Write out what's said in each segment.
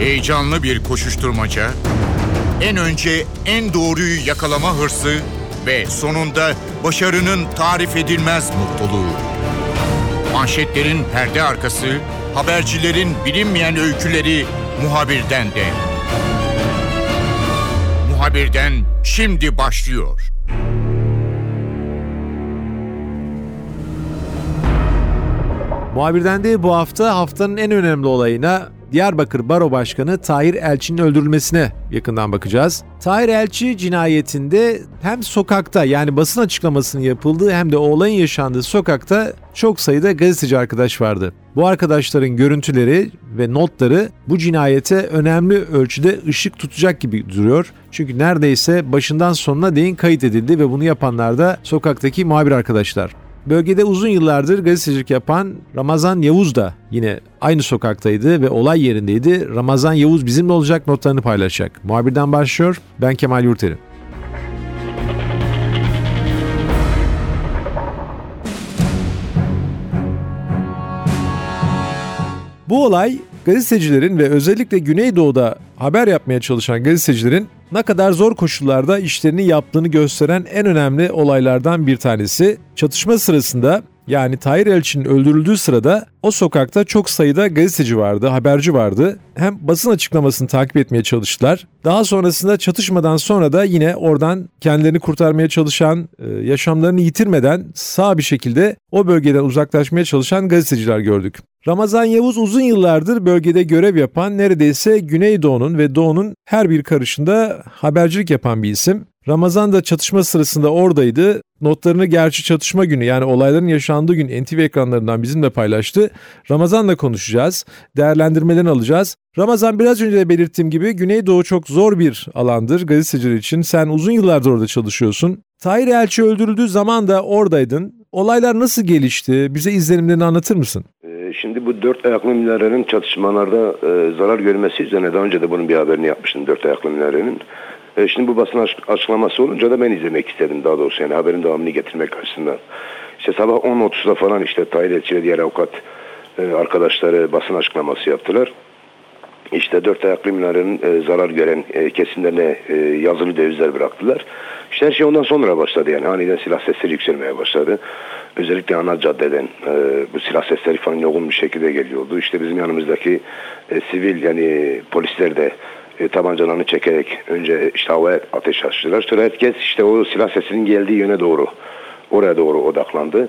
Heyecanlı bir koşuşturmaca, en önce en doğruyu yakalama hırsı ve sonunda başarının tarif edilmez mutluluğu. Manşetlerin perde arkası, habercilerin bilinmeyen öyküleri muhabirden de. Muhabirden şimdi başlıyor. Muhabirden de bu hafta haftanın en önemli olayına Diyarbakır Baro Başkanı Tahir Elçi'nin öldürülmesine yakından bakacağız. Tahir Elçi cinayetinde hem sokakta yani basın açıklamasının yapıldığı hem de olayın yaşandığı sokakta çok sayıda gazeteci arkadaş vardı. Bu arkadaşların görüntüleri ve notları bu cinayete önemli ölçüde ışık tutacak gibi duruyor. Çünkü neredeyse başından sonuna değin kayıt edildi ve bunu yapanlar da sokaktaki muhabir arkadaşlar. Bölgede uzun yıllardır gazetecilik yapan Ramazan Yavuz da yine aynı sokaktaydı ve olay yerindeydi. Ramazan Yavuz bizimle olacak notlarını paylaşacak. Muhabirden başlıyor. Ben Kemal Yurteri. Bu olay gazetecilerin ve özellikle Güneydoğu'da haber yapmaya çalışan gazetecilerin ne kadar zor koşullarda işlerini yaptığını gösteren en önemli olaylardan bir tanesi. Çatışma sırasında yani Tahir Elçi'nin öldürüldüğü sırada o sokakta çok sayıda gazeteci vardı, haberci vardı. Hem basın açıklamasını takip etmeye çalıştılar. Daha sonrasında çatışmadan sonra da yine oradan kendilerini kurtarmaya çalışan, e, yaşamlarını yitirmeden sağ bir şekilde o bölgeden uzaklaşmaya çalışan gazeteciler gördük. Ramazan Yavuz uzun yıllardır bölgede görev yapan neredeyse Güneydoğu'nun ve Doğu'nun her bir karışında habercilik yapan bir isim. Ramazan da çatışma sırasında oradaydı. Notlarını gerçi çatışma günü yani olayların yaşandığı gün NTV ekranlarından bizimle paylaştı. Ramazan'la konuşacağız. Değerlendirmelerini alacağız. Ramazan biraz önce de belirttiğim gibi Güneydoğu çok zor bir alandır gazeteciler için. Sen uzun yıllardır orada çalışıyorsun. Tahir Elçi öldürüldüğü zaman da oradaydın. Olaylar nasıl gelişti? Bize izlenimlerini anlatır mısın? Ee, şimdi bu dört ayaklı minarenin çatışmalarda e, zarar görmesi üzerine daha önce de bunun bir haberini yapmıştım dört ayaklı minarenin. E, şimdi bu basın açıklaması olunca da ben izlemek istedim daha doğrusu yani haberin devamını getirmek açısından. İşte sabah 10.30'da falan işte Tahir Elçi ve diğer avukat e, arkadaşları basın açıklaması yaptılar. İşte dört ayaklı minarenin e, zarar gören e, kesimlerine e, yazılı dövizler bıraktılar. İşte her şey ondan sonra başladı yani aniden silah sesleri yükselmeye başladı. Özellikle ana caddeden e, bu silah sesleri falan yoğun bir şekilde geliyordu. İşte bizim yanımızdaki e, sivil yani polisler de e, tabancalarını çekerek önce işte havaya ateş açtılar. Sonra herkes işte o silah sesinin geldiği yöne doğru oraya doğru odaklandı.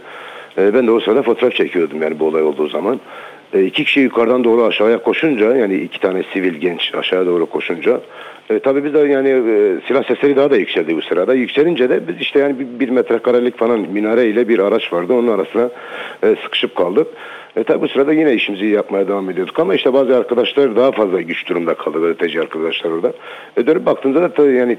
E, ben de o sırada fotoğraf çekiyordum yani bu olay olduğu zaman. E, iki kişi yukarıdan doğru aşağıya koşunca yani iki tane sivil genç aşağıya doğru koşunca e, tabii biz de yani e, silah sesleri daha da yükseldi bu sırada. Yükselince de biz işte yani bir, bir metrekarelik falan minare ile bir araç vardı. Onun arasına e, sıkışıp kaldık. E tabi bu sırada yine işimizi yapmaya devam ediyorduk ama işte bazı arkadaşlar daha fazla güç durumda kaldı gazeteci arkadaşlar orada. E dönüp baktığımızda da yani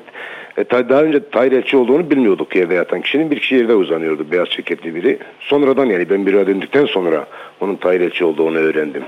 e, daha önce Tahir olduğunu bilmiyorduk yerde yatan kişinin. Bir kişi yerde uzanıyordu beyaz ceketli biri. Sonradan yani ben bir döndükten sonra onun Tahir Elçi olduğunu öğrendim.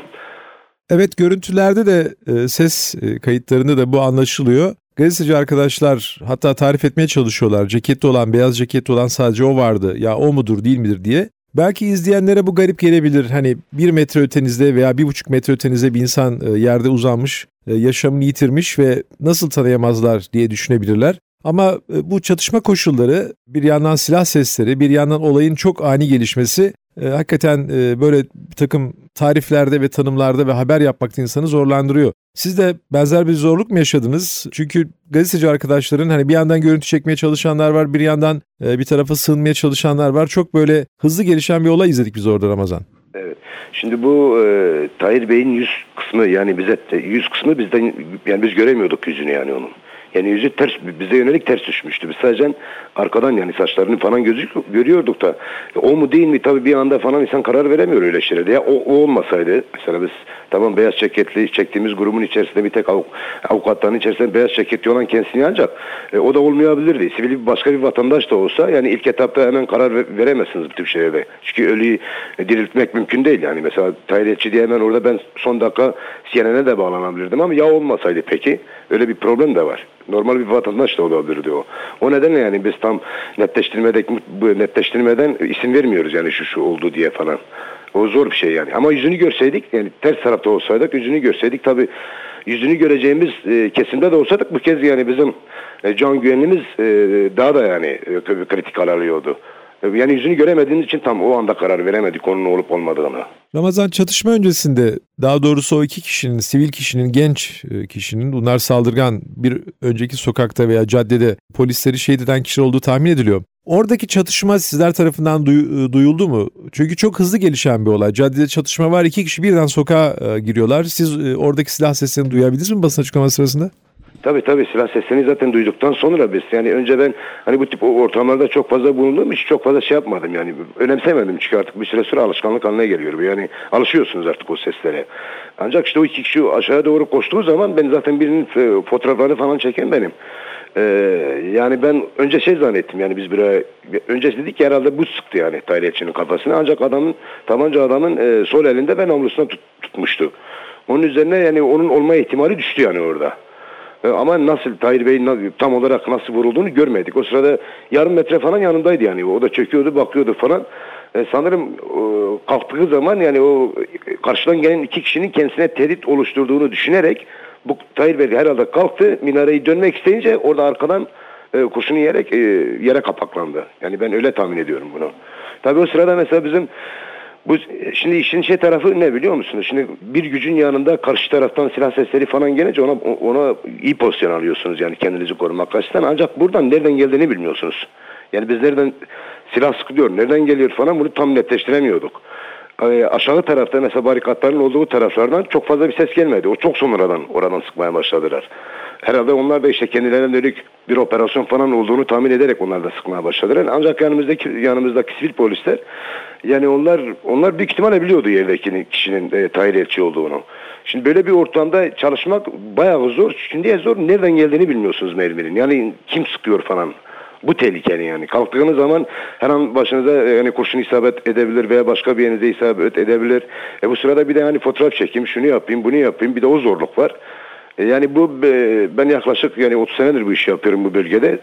Evet görüntülerde de e, ses e, kayıtlarında da bu anlaşılıyor. Gazeteci arkadaşlar hatta tarif etmeye çalışıyorlar. Ceketli olan, beyaz ceketli olan sadece o vardı. Ya o mudur değil midir diye. Belki izleyenlere bu garip gelebilir. Hani bir metre ötenizde veya bir buçuk metre ötenizde bir insan e, yerde uzanmış, e, yaşamını yitirmiş ve nasıl tanıyamazlar diye düşünebilirler. Ama e, bu çatışma koşulları bir yandan silah sesleri, bir yandan olayın çok ani gelişmesi e, hakikaten e, böyle bir takım tariflerde ve tanımlarda ve haber yapmakta insanı zorlandırıyor. Siz de benzer bir zorluk mu yaşadınız? Çünkü gazeteci arkadaşların hani bir yandan görüntü çekmeye çalışanlar var, bir yandan e, bir tarafa sığınmaya çalışanlar var. Çok böyle hızlı gelişen bir olay izledik biz orada Ramazan. Evet. Şimdi bu e, Tahir Bey'in yüz kısmı yani bize yüz kısmı bizden yani biz göremiyorduk yüzünü yani onun. Yani yüzü ters bize yönelik ters düşmüştü. Biz sadece arkadan yani saçlarını falan gözük görüyorduk da e, o mu değil mi tabii bir anda falan insan karar veremiyor öyle şeylerde. Ya o, o olmasaydı mesela biz tamam beyaz ceketli çektiğimiz grubun içerisinde bir tek av, avukatların içerisinde beyaz ceketli olan kendisini ancak e, o da olmayabilirdi. Sivil bir başka bir vatandaş da olsa yani ilk etapta hemen karar ver, veremezsiniz bu tip şeylerde. Çünkü ölüyü diriltmek mümkün değil yani. Mesela Tayyipçi diye hemen orada ben son dakika CNN'e de bağlanabilirdim ama ya olmasaydı peki öyle bir problem de var. Normal bir vatandaş da olabilirdi o. O nedenle yani biz tam netleştirmedek netleştirmeden isim vermiyoruz yani şu şu oldu diye falan. O zor bir şey yani. Ama yüzünü görseydik yani ters tarafta olsaydık yüzünü görseydik tabi yüzünü göreceğimiz e, kesimde de olsaydık bu kez yani bizim e, can güvenliğimiz e, daha da yani e, kritik alıyordu. Yani yüzünü göremediğimiz için tam o anda karar veremedik onun olup olmadığına. Ramazan çatışma öncesinde daha doğrusu o iki kişinin, sivil kişinin, genç e, kişinin bunlar saldırgan bir önceki sokakta veya caddede polisleri şehit eden kişiler olduğu tahmin ediliyor. Oradaki çatışma sizler tarafından e, duyuldu mu? Çünkü çok hızlı gelişen bir olay. Caddede çatışma var. iki kişi birden sokağa e, giriyorlar. Siz oradaki silah seslerini duyabildiniz mi basın açıklaması sırasında? Tabii tabii silah seslerini zaten duyduktan sonra biz yani önce ben hani bu tip ortamlarda çok fazla bulunduğum için çok fazla şey yapmadım yani önemsemedim çünkü artık bir süre sonra alışkanlık haline geliyor yani alışıyorsunuz artık o seslere. Ancak işte o iki kişi aşağıya doğru koştuğu zaman ben zaten birinin e, fotoğraflarını falan çeken benim. Ee, yani ben önce şey zannettim yani biz bir önce dedik ki herhalde bu sıktı yani Tayyipçinin kafasına ancak adamın tabanca adamın e, sol elinde ve namlusuna tut, tutmuştu. Onun üzerine yani onun olma ihtimali düştü yani orada. E, Ama nasıl Tahir Bey'in tam olarak nasıl vurulduğunu görmedik. O sırada yarım metre falan yanındaydı yani. O da çöküyordu, bakıyordu falan. E, sanırım e, kalktığı zaman yani o e, karşıdan gelen iki kişinin kendisine tehdit oluşturduğunu düşünerek bu Tahir Bey herhalde kalktı. Minareyi dönmek isteyince orada arkadan e, kurşunu yiyerek e, yere kapaklandı. Yani ben öyle tahmin ediyorum bunu. Tabii o sırada mesela bizim bu şimdi işin şey tarafı ne biliyor musunuz? Şimdi bir gücün yanında karşı taraftan silah sesleri falan gelince ona ona iyi pozisyon alıyorsunuz yani kendinizi korumak açısından. Ancak buradan nereden geldiğini bilmiyorsunuz. Yani biz nereden silah sıkılıyor, nereden geliyor falan bunu tam netleştiremiyorduk. Ee, aşağı tarafta mesela barikatların olduğu taraflardan çok fazla bir ses gelmedi. O çok sonradan oradan sıkmaya başladılar. Herhalde onlar da işte kendilerine dönük bir operasyon falan olduğunu tahmin ederek onlar da sıkmaya başladılar. Ancak yanımızdaki yanımızdaki sivil polisler yani onlar onlar büyük ihtimalle biliyordu yerdeki kişinin e, Tahir Elçi olduğunu. Şimdi böyle bir ortamda çalışmak bayağı zor. Şimdi zor. Nereden geldiğini bilmiyorsunuz merminin. Yani kim sıkıyor falan. Bu tehlikeli yani. Kalktığınız zaman her an başınıza e, yani kurşun isabet edebilir veya başka bir yerinize isabet edebilir. E bu sırada bir de hani fotoğraf çekeyim, şunu yapayım, bunu yapayım. Bir de o zorluk var. E Yani bu e, ben yaklaşık yani 30 senedir bu işi yapıyorum bu bölgede.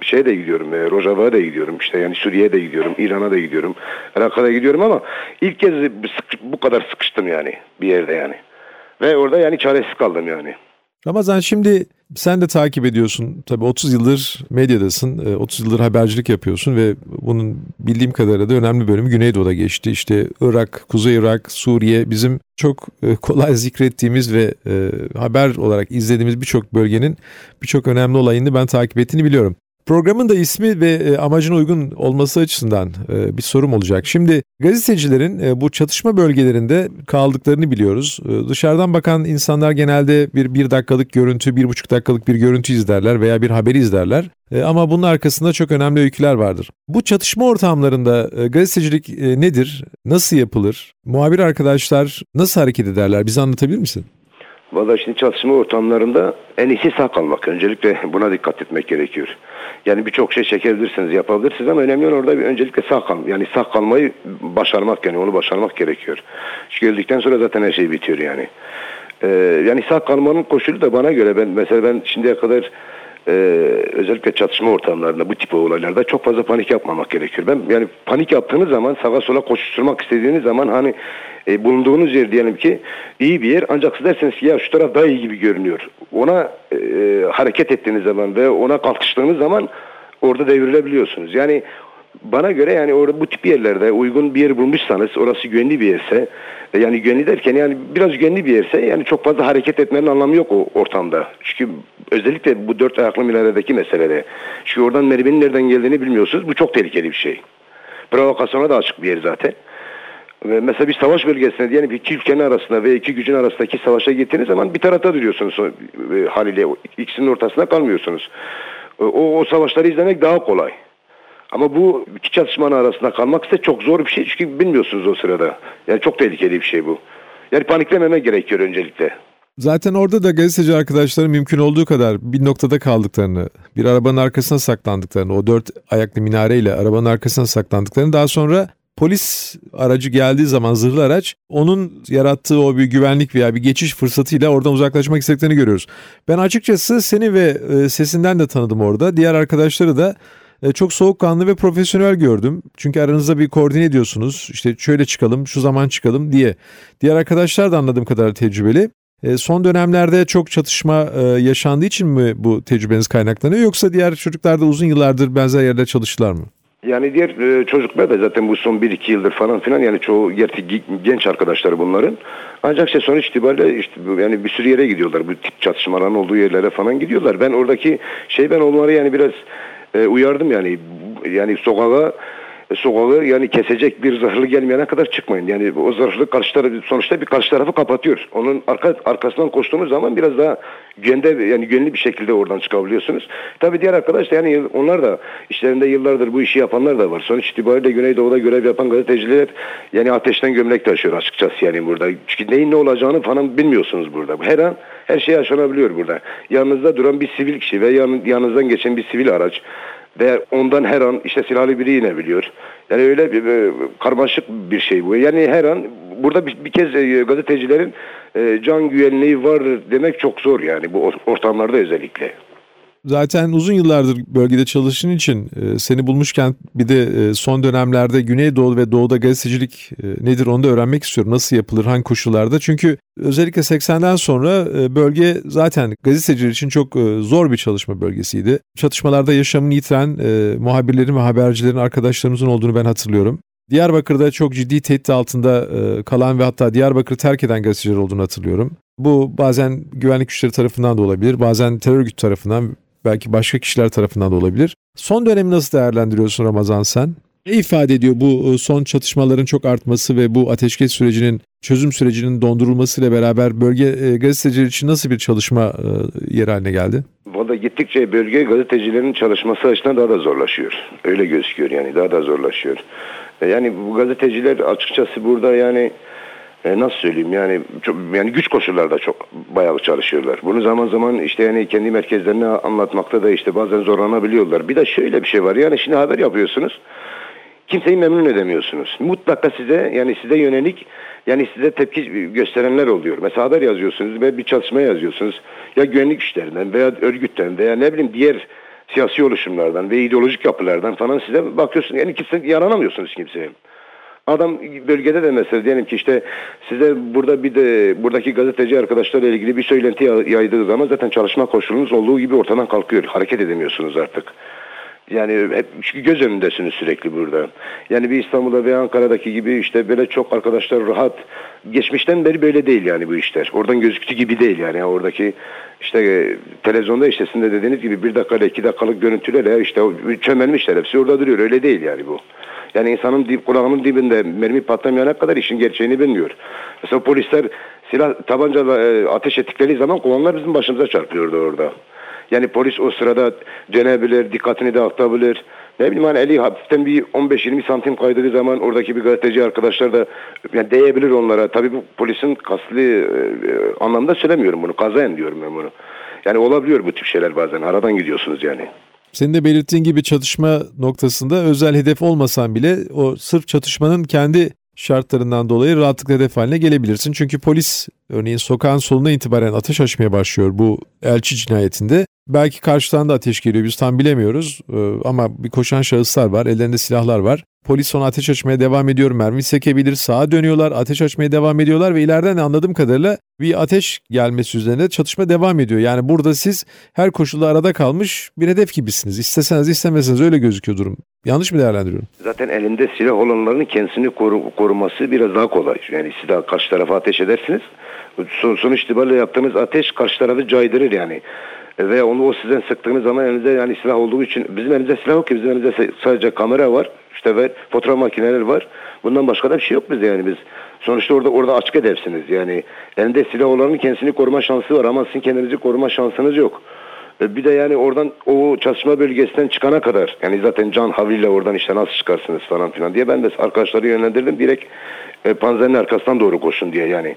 Şeye de gidiyorum, e, Rojava'ya da gidiyorum işte yani Suriye'ye de gidiyorum, İran'a da gidiyorum, Irak'a gidiyorum ama ilk kez bu kadar sıkıştım yani bir yerde yani. Ve orada yani çaresiz kaldım yani. Ramazan şimdi sen de takip ediyorsun. Tabii 30 yıldır medyadasın. e, 30 yıldır habercilik yapıyorsun ve bunun bildiğim kadarıyla da önemli bölümü Güneydoğu'da geçti. İşte Irak, Kuzey Irak, Suriye bizim çok e, kolay zikrettiğimiz ve e, haber olarak izlediğimiz birçok bölgenin birçok önemli olayını ben takip ettiğini biliyorum. Programın da ismi ve e, amacına uygun olması açısından e, bir sorum olacak. Şimdi gazetecilerin e, bu çatışma bölgelerinde kaldıklarını biliyoruz. Dışarıdan bakan insanlar genelde bir bir dakikalık görüntü, bir buçuk dakikalık bir görüntü izlerler veya bir haberi izlerler. Ama bunun arkasında çok önemli öyküler vardır. Bu çatışma ortamlarında gazetecilik nedir? Nasıl yapılır? Muhabir arkadaşlar nasıl hareket ederler? Bize anlatabilir misin? Valla şimdi çalışma ortamlarında en iyisi sağ kalmak. Öncelikle buna dikkat etmek gerekiyor. Yani birçok şey çekebilirsiniz, yapabilirsiniz ama önemli olan orada bir öncelikle sağ kal. Yani sağ kalmayı başarmak yani onu başarmak gerekiyor. Çünkü öldükten sonra zaten her şey bitiyor yani. Ee, yani sağ kalmanın koşulu da bana göre ben mesela ben şimdiye kadar e, özellikle çatışma ortamlarında bu tip olaylarda çok fazla panik yapmamak gerekiyor. Ben yani panik yaptığınız zaman sağa sola koşuşturmak istediğiniz zaman hani e, bulunduğunuz yer diyelim ki iyi bir yer ancak siz derseniz ki ya şu taraf daha iyi gibi görünüyor. Ona e, hareket ettiğiniz zaman ve ona kalkıştığınız zaman orada devrilebiliyorsunuz. Yani bana göre yani orada bu tip yerlerde uygun bir yer bulmuşsanız orası güvenli bir yerse e, yani güvenli derken yani biraz güvenli bir yerse yani çok fazla hareket etmenin anlamı yok o ortamda. Çünkü özellikle bu dört ayaklı minaredeki meselede. Çünkü oradan merminin nereden geldiğini bilmiyorsunuz. Bu çok tehlikeli bir şey. Provokasyona da açık bir yer zaten. Ve mesela bir savaş bölgesine diyelim ki iki ülkenin arasında ve iki gücün arasındaki savaşa gittiğiniz zaman bir tarafta duruyorsunuz e, haliyle. İkisinin ortasında kalmıyorsunuz. O, o savaşları izlemek daha kolay. Ama bu iki çatışmanın arasında kalmak ise çok zor bir şey çünkü bilmiyorsunuz o sırada. Yani çok tehlikeli bir şey bu. Yani paniklememek gerekiyor öncelikle. Zaten orada da gazeteci arkadaşların mümkün olduğu kadar bir noktada kaldıklarını, bir arabanın arkasına saklandıklarını, o dört ayaklı minareyle arabanın arkasına saklandıklarını daha sonra polis aracı geldiği zaman zırhlı araç onun yarattığı o bir güvenlik veya bir geçiş fırsatıyla oradan uzaklaşmak istediklerini görüyoruz. Ben açıkçası seni ve e, sesinden de tanıdım orada. Diğer arkadaşları da çok soğukkanlı ve profesyonel gördüm. Çünkü aranızda bir koordine ediyorsunuz. İşte şöyle çıkalım, şu zaman çıkalım diye. Diğer arkadaşlar da anladığım kadar tecrübeli. E, son dönemlerde çok çatışma e, yaşandığı için mi bu tecrübeniz kaynaklanıyor yoksa diğer çocuklar da uzun yıllardır benzer yerde çalıştılar mı? Yani diğer e, çocuklar da zaten bu son 1-2 yıldır falan filan yani çoğu gerçi genç arkadaşları bunların. Ancak işte sonuç itibariyle işte yani bir sürü yere gidiyorlar. Bu tip çatışmaların olduğu yerlere falan gidiyorlar. Ben oradaki şey ben onları yani biraz e, uyardım yani. Yani sokağa sokağı yani kesecek bir zırhlı gelmeyene kadar çıkmayın. Yani o zırhlı karşı tarafı sonuçta bir karşı tarafı kapatıyor. Onun arka, arkasından koştuğunuz zaman biraz daha güvende yani gönüllü bir şekilde oradan çıkabiliyorsunuz. Tabii diğer arkadaşlar yani onlar da işlerinde yıllardır bu işi yapanlar da var. Sonuç itibariyle Güneydoğu'da görev yapan gazeteciler yani ateşten gömlek taşıyor açıkçası yani burada. Çünkü neyin ne olacağını falan bilmiyorsunuz burada. Her an her şey yaşanabiliyor burada. Yanınızda duran bir sivil kişi ve yan, yanınızdan geçen bir sivil araç ve ondan her an işte silahlı biri inebiliyor. Yani öyle bir, bir karmaşık bir şey bu. Yani her an burada bir, bir kez e, gazetecilerin e, can güvenliği var demek çok zor yani bu ortamlarda özellikle. Zaten uzun yıllardır bölgede çalıştığın için e, seni bulmuşken bir de e, son dönemlerde Güneydoğu ve Doğu'da gazetecilik e, nedir onu da öğrenmek istiyorum. Nasıl yapılır, hangi koşullarda? Çünkü özellikle 80'den sonra bölge zaten gazeteciler için çok zor bir çalışma bölgesiydi. Çatışmalarda yaşamını yitiren muhabirlerin ve habercilerin arkadaşlarımızın olduğunu ben hatırlıyorum. Diyarbakır'da çok ciddi tehdit altında kalan ve hatta Diyarbakır'ı terk eden gazeteciler olduğunu hatırlıyorum. Bu bazen güvenlik güçleri tarafından da olabilir, bazen terör örgütü tarafından belki başka kişiler tarafından da olabilir. Son dönemi nasıl değerlendiriyorsun Ramazan sen? Ne ifade ediyor bu e, son çatışmaların çok artması ve bu ateşkes sürecinin, çözüm sürecinin dondurulmasıyla beraber bölge e, gazeteciler için nasıl bir çalışma e, yer haline geldi? Valla gittikçe bölge gazetecilerin çalışması açısından daha da zorlaşıyor. Öyle gözüküyor yani daha da zorlaşıyor. Yani bu gazeteciler açıkçası burada yani e, nasıl söyleyeyim yani çok, yani güç koşullarda çok bayağı çalışıyorlar. Bunu zaman zaman işte yani kendi merkezlerine anlatmakta da işte bazen zorlanabiliyorlar. Bir de şöyle bir şey var yani şimdi haber yapıyorsunuz. Kimseyi memnun edemiyorsunuz. Mutlaka size yani size yönelik yani size tepki gösterenler oluyor. Mesela haber yazıyorsunuz ve bir çalışma yazıyorsunuz. Ya güvenlik güçlerinden veya örgütten veya ne bileyim diğer siyasi oluşumlardan ve ideolojik yapılardan falan size bakıyorsunuz. Yani kimse yaranamıyorsunuz kimseye. Adam bölgede de mesela diyelim ki işte size burada bir de buradaki gazeteci arkadaşlarla ilgili bir söylenti yaydığı zaman zaten çalışma koşulunuz olduğu gibi ortadan kalkıyor. Hareket edemiyorsunuz artık. Yani hep göz önündesiniz sürekli burada. Yani bir İstanbul'da veya Ankara'daki gibi işte böyle çok arkadaşlar rahat. Geçmişten beri böyle değil yani bu işler. Oradan gözüktüğü gibi değil yani. Oradaki işte e, televizyonda işte sizin de dediğiniz gibi bir dakika iki dakikalık görüntülerle işte çömelmişler hepsi orada duruyor. Öyle değil yani bu. Yani insanın dip, kulağının dibinde mermi patlamayana kadar işin gerçeğini bilmiyor. Mesela polisler silah tabanca e, ateş ettikleri zaman kulağınlar bizim başımıza çarpıyordu orada. Yani polis o sırada dönebilir, dikkatini dağıtabilir. Ne bileyim hani eli hafiften bir 15-20 santim kaydığı zaman oradaki bir gazeteci arkadaşlar da yani değebilir onlara. Tabii bu polisin kaslı e, e, anlamda söylemiyorum bunu. Kazayen diyorum ben bunu. Yani olabiliyor bu tip şeyler bazen. Aradan gidiyorsunuz yani. Senin de belirttiğin gibi çatışma noktasında özel hedef olmasan bile o sırf çatışmanın kendi şartlarından dolayı rahatlıkla hedef haline gelebilirsin. Çünkü polis örneğin sokağın soluna itibaren ateş açmaya başlıyor bu elçi cinayetinde. Belki karşıdan da ateş geliyor biz tam bilemiyoruz ee, ama bir koşan şahıslar var ellerinde silahlar var. Polis ona ateş açmaya devam ediyor. Mermi sekebilir. Sağa dönüyorlar. Ateş açmaya devam ediyorlar ve ileriden anladığım kadarıyla bir ateş gelmesi üzerine çatışma devam ediyor. Yani burada siz her koşulda arada kalmış bir hedef gibisiniz. İsteseniz istemeseniz öyle gözüküyor durum. Yanlış mı değerlendiriyorum? Zaten elinde silah olanların kendisini koru, koruması biraz daha kolay. Yani siz daha karşı tarafa ateş edersiniz. Son, sonuç itibariyle yaptığınız ateş karşı tarafı caydırır yani ve onu o sizden sıktığınız zaman elinizde yani silah olduğu için bizim elimizde silah yok ki bizim elimizde sadece kamera var işte ve fotoğraf makineleri var. Bundan başka da bir şey yok bizde yani biz. Sonuçta orada orada açık hedefsiniz yani. Elinde silah olanın kendisini koruma şansı var ama sizin kendinizi koruma şansınız yok. Bir de yani oradan o çatışma bölgesinden çıkana kadar yani zaten can havliyle oradan işte nasıl çıkarsınız falan filan diye ben de arkadaşları yönlendirdim direkt e, panzerin arkasından doğru koşun diye yani.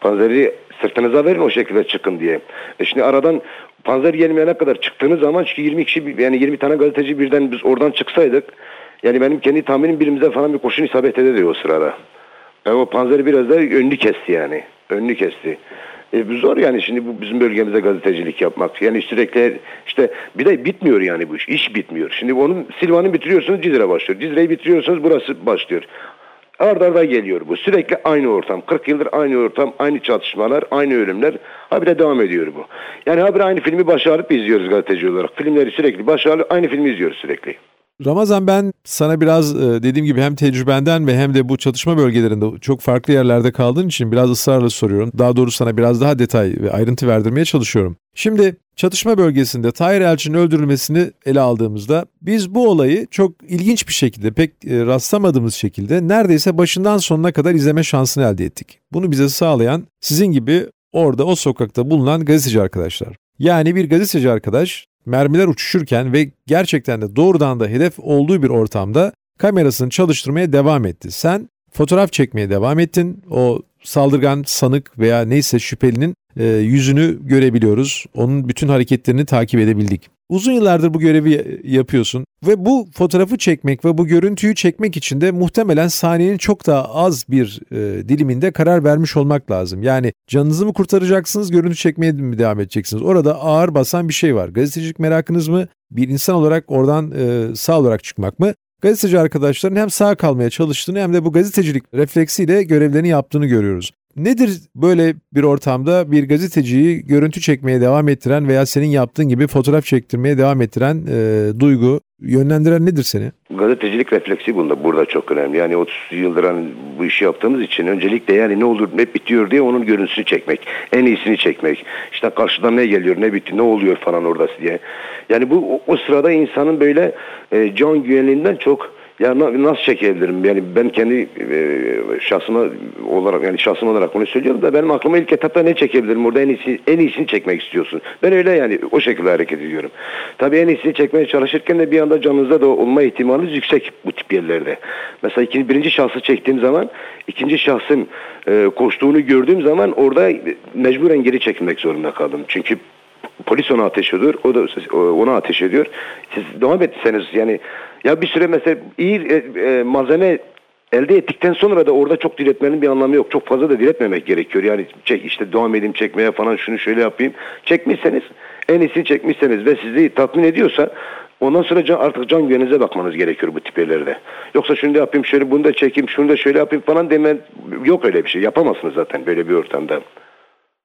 Panzeri sırtınıza verin o şekilde çıkın diye. E şimdi aradan panzer gelmeyene kadar çıktığınız zaman çünkü 20 kişi yani 20 tane gazeteci birden biz oradan çıksaydık yani benim kendi tahminim birimize falan bir kurşun isabet eder o sırada. Yani o panzeri biraz da önlü kesti yani. Önlü kesti. E, zor yani şimdi bu bizim bölgemizde gazetecilik yapmak. Yani sürekli işte bir de bitmiyor yani bu iş. İş bitmiyor. Şimdi onun Silvan'ı bitiriyorsunuz Cizre başlıyor. Cizre'yi bitiriyorsunuz burası başlıyor. Arda arda geliyor bu. Sürekli aynı ortam. 40 yıldır aynı ortam, aynı çatışmalar, aynı ölümler. Habire devam ediyor bu. Yani habire aynı filmi başa alıp izliyoruz gazeteci olarak. Filmleri sürekli başa alıp aynı filmi izliyoruz sürekli. Ramazan ben sana biraz e, dediğim gibi hem tecrübenden ve hem de bu çatışma bölgelerinde çok farklı yerlerde kaldığın için biraz ısrarla soruyorum. Daha doğrusu sana biraz daha detay ve ayrıntı verdirmeye çalışıyorum. Şimdi çatışma bölgesinde Tahir Elçi'nin öldürülmesini ele aldığımızda biz bu olayı çok ilginç bir şekilde pek e, rastlamadığımız şekilde neredeyse başından sonuna kadar izleme şansını elde ettik. Bunu bize sağlayan sizin gibi orada o sokakta bulunan gazeteci arkadaşlar. Yani bir gazeteci arkadaş mermiler uçuşurken ve gerçekten de doğrudan da hedef olduğu bir ortamda kamerasını çalıştırmaya devam etti. Sen fotoğraf çekmeye devam ettin. O saldırgan sanık veya neyse şüphelinin e, yüzünü görebiliyoruz. Onun bütün hareketlerini takip edebildik. Uzun yıllardır bu görevi yapıyorsun ve bu fotoğrafı çekmek ve bu görüntüyü çekmek için de muhtemelen saniyenin çok daha az bir e, diliminde karar vermiş olmak lazım. Yani canınızı mı kurtaracaksınız, görüntü çekmeye mi devam edeceksiniz? Orada ağır basan bir şey var. Gazetecilik merakınız mı? Bir insan olarak oradan e, sağ olarak çıkmak mı? Gazeteci arkadaşların hem sağ kalmaya çalıştığını hem de bu gazetecilik refleksiyle görevlerini yaptığını görüyoruz. Nedir böyle bir ortamda bir gazeteciyi görüntü çekmeye devam ettiren veya senin yaptığın gibi fotoğraf çektirmeye devam ettiren e, duygu, yönlendiren nedir seni? Gazetecilik refleksi bunda burada çok önemli. Yani 30 yıldır hani bu işi yaptığımız için öncelikle yani ne olur ne bitiyor diye onun görüntüsünü çekmek. En iyisini çekmek. İşte karşıdan ne geliyor ne bitti ne oluyor falan orada diye. Yani bu o, o sırada insanın böyle e, can güvenliğinden çok ya nasıl çekebilirim? Yani ben kendi e, olarak yani şahsım olarak bunu söylüyorum da benim aklıma ilk etapta ne çekebilirim? Orada en iyisi en iyisini çekmek istiyorsun. Ben öyle yani o şekilde hareket ediyorum. Tabii en iyisini çekmeye çalışırken de bir anda canınızda da olma ihtimaliniz yüksek bu tip yerlerde. Mesela ikinci, birinci şahsı çektiğim zaman ikinci şahsın e, koştuğunu gördüğüm zaman orada mecburen geri çekilmek zorunda kaldım. Çünkü polis ona ateş ediyor, o da ona ateş ediyor. Siz devam etseniz yani ya bir süre mesela iyi e, e, malzeme elde ettikten sonra da orada çok diretmenin bir anlamı yok. Çok fazla da diretmemek gerekiyor. Yani çek işte devam edeyim çekmeye falan şunu şöyle yapayım. Çekmişseniz en iyisini çekmişseniz ve sizi tatmin ediyorsa Ondan sonra can, artık can güveninize bakmanız gerekiyor bu tip yerlerde. Yoksa şunu da yapayım, şöyle bunu da çekeyim, şunu da şöyle yapayım falan demen yok öyle bir şey. Yapamazsınız zaten böyle bir ortamda.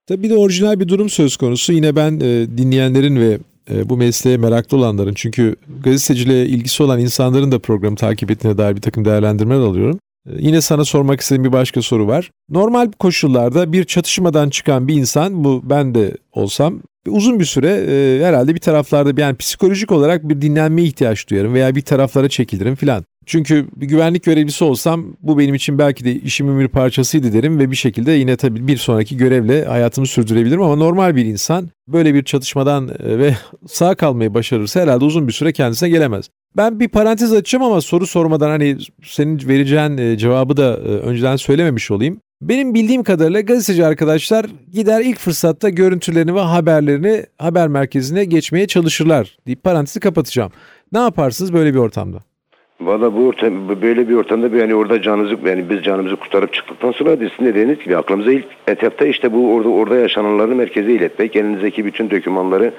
Tabii bir de orijinal bir durum söz konusu. Yine ben e, dinleyenlerin ve e, bu mesleğe meraklı olanların çünkü gazeteciliğe ilgisi olan insanların da programı takip ettiğine dair bir takım değerlendirmeler alıyorum. E, yine sana sormak istediğim bir başka soru var. Normal koşullarda bir çatışmadan çıkan bir insan, bu ben de olsam uzun bir süre e, herhalde bir taraflarda yani psikolojik olarak bir dinlenmeye ihtiyaç duyarım veya bir taraflara çekilirim filan. Çünkü bir güvenlik görevlisi olsam bu benim için belki de işimin bir parçasıydı derim ve bir şekilde yine tabii bir sonraki görevle hayatımı sürdürebilirim ama normal bir insan böyle bir çatışmadan e, ve sağ kalmayı başarırsa herhalde uzun bir süre kendisine gelemez. Ben bir parantez açacağım ama soru sormadan hani senin vereceğin e, cevabı da e, önceden söylememiş olayım. Benim bildiğim kadarıyla gazeteci arkadaşlar gider ilk fırsatta görüntülerini ve haberlerini haber merkezine geçmeye çalışırlar deyip parantezi kapatacağım. Ne yaparsınız böyle bir ortamda? Valla bu ortam, böyle bir ortamda yani orada canınızı yani biz canımızı kurtarıp çıktıktan sonra sizin dediğiniz gibi aklımıza ilk etapta işte bu orada orada yaşananları merkeze iletmek, elinizdeki bütün dokümanları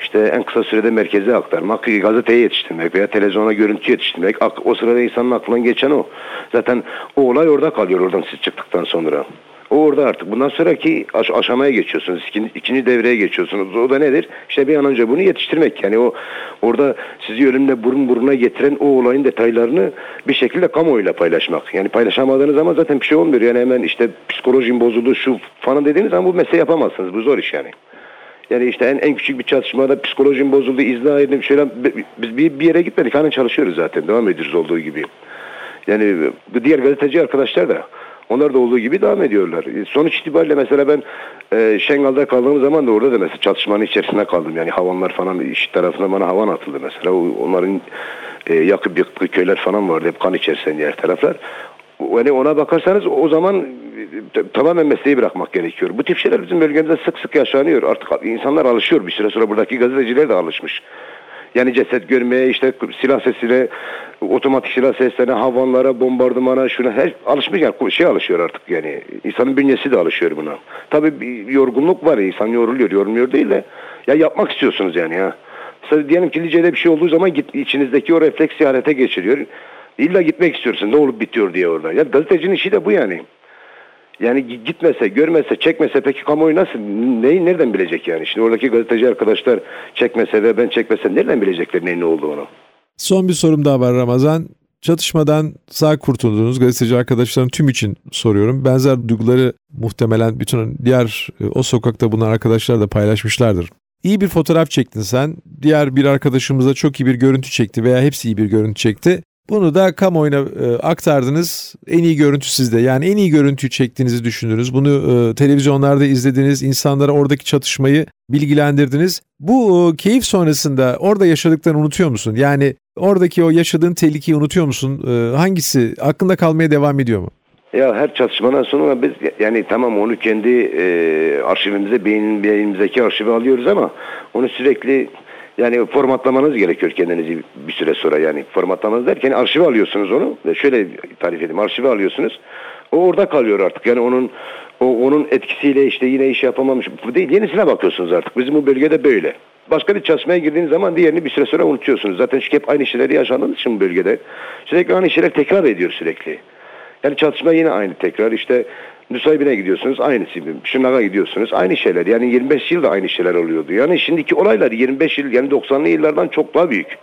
işte en kısa sürede merkeze aktarmak, gazeteye yetiştirmek veya televizyona görüntü yetiştirmek. O sırada insanın aklına geçen o. Zaten o olay orada kalıyor oradan siz çıktıktan sonra. O orada artık. Bundan sonraki aş- aşamaya geçiyorsunuz. İkinci, ikinci devreye geçiyorsunuz. O da nedir? İşte bir an önce bunu yetiştirmek. Yani o orada sizi ölümle burun buruna getiren o olayın detaylarını bir şekilde kamuoyuyla paylaşmak. Yani paylaşamadığınız zaman zaten bir şey olmuyor. Yani hemen işte psikolojim bozuldu şu falan dediğiniz zaman bu mesleği yapamazsınız. Bu zor iş yani. Yani işte en, en küçük bir çatışmada psikolojim bozuldu, izah edin, şöyle biz bir, bir yere gitmedik. Hani çalışıyoruz zaten. Devam ediyoruz olduğu gibi. Yani diğer gazeteci arkadaşlar da onlar da olduğu gibi devam ediyorlar. E, sonuç itibariyle mesela ben e, Şengal'da kaldığım zaman da orada da mesela çatışmanın içerisinde kaldım. Yani havanlar falan iş tarafına bana havan atıldı mesela. Onların e, yakıp yıktığı köyler falan vardı. Hep kan içerisinde diğer taraflar. Yani ona bakarsanız o zaman e, tamamen mesleği bırakmak gerekiyor. Bu tip şeyler bizim bölgemizde sık sık yaşanıyor. Artık insanlar alışıyor bir süre sonra buradaki gazeteciler de alışmış. Yani ceset görmeye işte silah sesine, otomatik silah seslerine, havanlara, bombardımana şuna her alışmış yani şey alışıyor artık yani. insanın bünyesi de alışıyor buna. Tabii bir yorgunluk var insan yoruluyor, yorulmuyor değil de ya yapmak istiyorsunuz yani ya. Mesela diyelim ki Lice'de bir şey olduğu zaman git, içinizdeki o refleksi harekete geçiriyor. İlla gitmek istiyorsun ne olup bitiyor diye orada. Ya gazetecinin işi de bu yani. Yani gitmese, görmese, çekmese peki kamuoyu nasıl, neyi nereden bilecek yani? Şimdi oradaki gazeteci arkadaşlar çekmese ve ben çekmese nereden bilecekler neyin ne olduğunu? Son bir sorum daha var Ramazan. Çatışmadan sağ kurtulduğunuz gazeteci arkadaşların tüm için soruyorum. Benzer duyguları muhtemelen bütün diğer e, o sokakta bulunan arkadaşlar da paylaşmışlardır. İyi bir fotoğraf çektin sen. Diğer bir arkadaşımız da çok iyi bir görüntü çekti veya hepsi iyi bir görüntü çekti. Bunu da kamuoyuna e, aktardınız. En iyi görüntü sizde. Yani en iyi görüntüyü çektiğinizi düşündünüz. Bunu e, televizyonlarda izlediniz. insanlara oradaki çatışmayı bilgilendirdiniz. Bu e, keyif sonrasında orada yaşadıklarını unutuyor musun? Yani oradaki o yaşadığın tehlikeyi unutuyor musun? E, hangisi aklında kalmaya devam ediyor mu? Ya her çatışmadan sonra biz yani tamam onu kendi e, arşivimize, beynimizdeki arşive alıyoruz ama onu sürekli yani formatlamanız gerekiyor kendinizi bir süre sonra yani formatlamanız derken arşive alıyorsunuz onu ve şöyle tarif edeyim arşive alıyorsunuz o orada kalıyor artık yani onun o onun etkisiyle işte yine iş yapamamış bu değil yenisine bakıyorsunuz artık bizim bu bölgede böyle. Başka bir çalışmaya girdiğiniz zaman diğerini bir süre sonra unutuyorsunuz. Zaten çünkü hep aynı şeyleri yaşadığınız için bu bölgede. Sürekli aynı şeyler tekrar ediyor sürekli. Yani çatışma yine aynı tekrar. İşte Nusaybin'e gidiyorsunuz aynısı. Şırnak'a gidiyorsunuz aynı şeyler. Yani 25 yılda aynı şeyler oluyordu. Yani şimdiki olaylar 25 yıl yani 90'lı yıllardan çok daha büyük.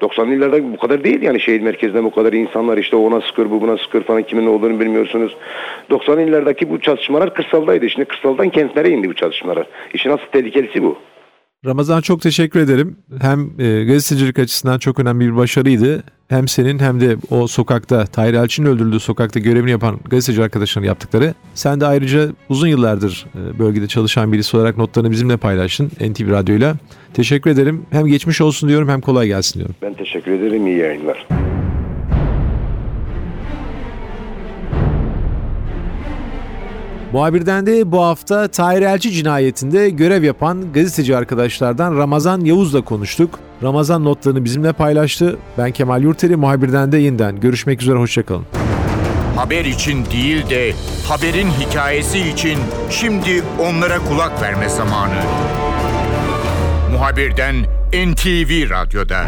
90'lı yıllarda bu kadar değil yani şehir merkezinde bu kadar insanlar işte ona sıkır bu buna sıkır falan kimin olduğunu bilmiyorsunuz. 90'lı yıllardaki bu çatışmalar kırsaldaydı. Şimdi kırsaldan kentlere indi bu çatışmalar. İşin asıl tehlikelisi bu. Ramazan çok teşekkür ederim. Hem e, gazetecilik açısından çok önemli bir başarıydı. Hem senin hem de o sokakta Tahir Elçin'in öldürüldüğü sokakta görevini yapan gazeteci arkadaşların yaptıkları. Sen de ayrıca uzun yıllardır e, bölgede çalışan birisi olarak notlarını bizimle paylaştın NTV Radyo'yla. Teşekkür ederim. Hem geçmiş olsun diyorum hem kolay gelsin diyorum. Ben teşekkür ederim. İyi yayınlar. Muhabirden de bu hafta Tahir Elçi cinayetinde görev yapan gazeteci arkadaşlardan Ramazan Yavuz'la konuştuk. Ramazan notlarını bizimle paylaştı. Ben Kemal Yurteri, muhabirden de yeniden görüşmek üzere, hoşçakalın. Haber için değil de haberin hikayesi için şimdi onlara kulak verme zamanı. Muhabirden NTV Radyo'da.